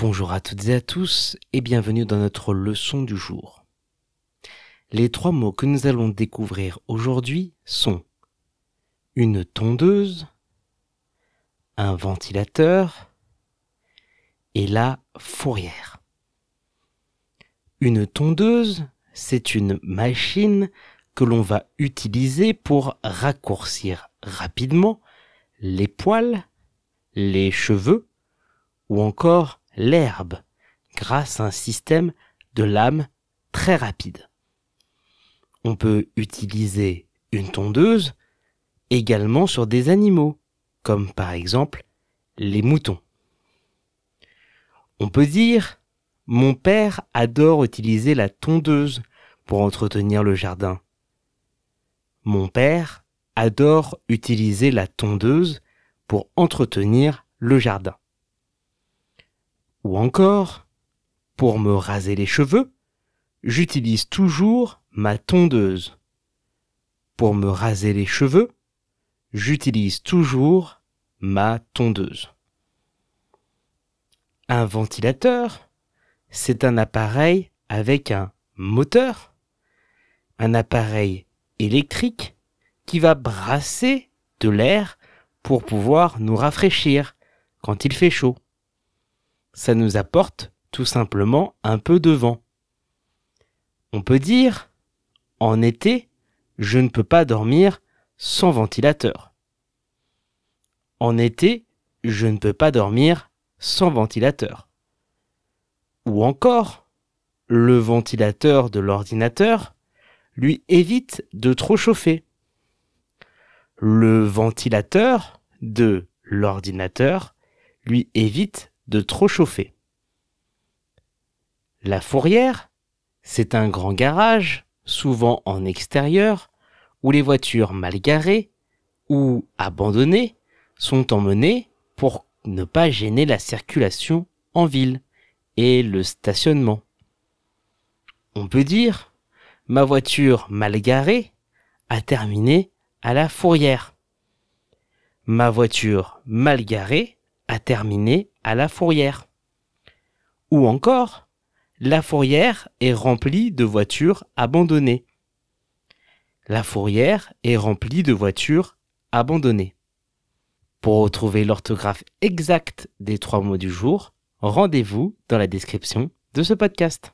Bonjour à toutes et à tous et bienvenue dans notre leçon du jour. Les trois mots que nous allons découvrir aujourd'hui sont une tondeuse, un ventilateur et la fourrière. Une tondeuse, c'est une machine que l'on va utiliser pour raccourcir rapidement les poils, les cheveux ou encore l'herbe grâce à un système de lame très rapide. On peut utiliser une tondeuse également sur des animaux, comme par exemple les moutons. On peut dire Mon père adore utiliser la tondeuse pour entretenir le jardin. Mon père adore utiliser la tondeuse pour entretenir le jardin. Ou encore, pour me raser les cheveux, j'utilise toujours ma tondeuse. Pour me raser les cheveux, j'utilise toujours ma tondeuse. Un ventilateur, c'est un appareil avec un moteur, un appareil électrique qui va brasser de l'air pour pouvoir nous rafraîchir quand il fait chaud. Ça nous apporte tout simplement un peu de vent. On peut dire, en été, je ne peux pas dormir sans ventilateur. En été, je ne peux pas dormir sans ventilateur. Ou encore, le ventilateur de l'ordinateur lui évite de trop chauffer. Le ventilateur de l'ordinateur lui évite de trop chauffer. La fourrière, c'est un grand garage, souvent en extérieur, où les voitures mal garées ou abandonnées sont emmenées pour ne pas gêner la circulation en ville et le stationnement. On peut dire ma voiture mal garée a terminé à la fourrière. Ma voiture mal garée a terminé la fourrière. Ou encore, la fourrière est remplie de voitures abandonnées. La fourrière est remplie de voitures abandonnées. Pour retrouver l'orthographe exacte des trois mots du jour, rendez-vous dans la description de ce podcast.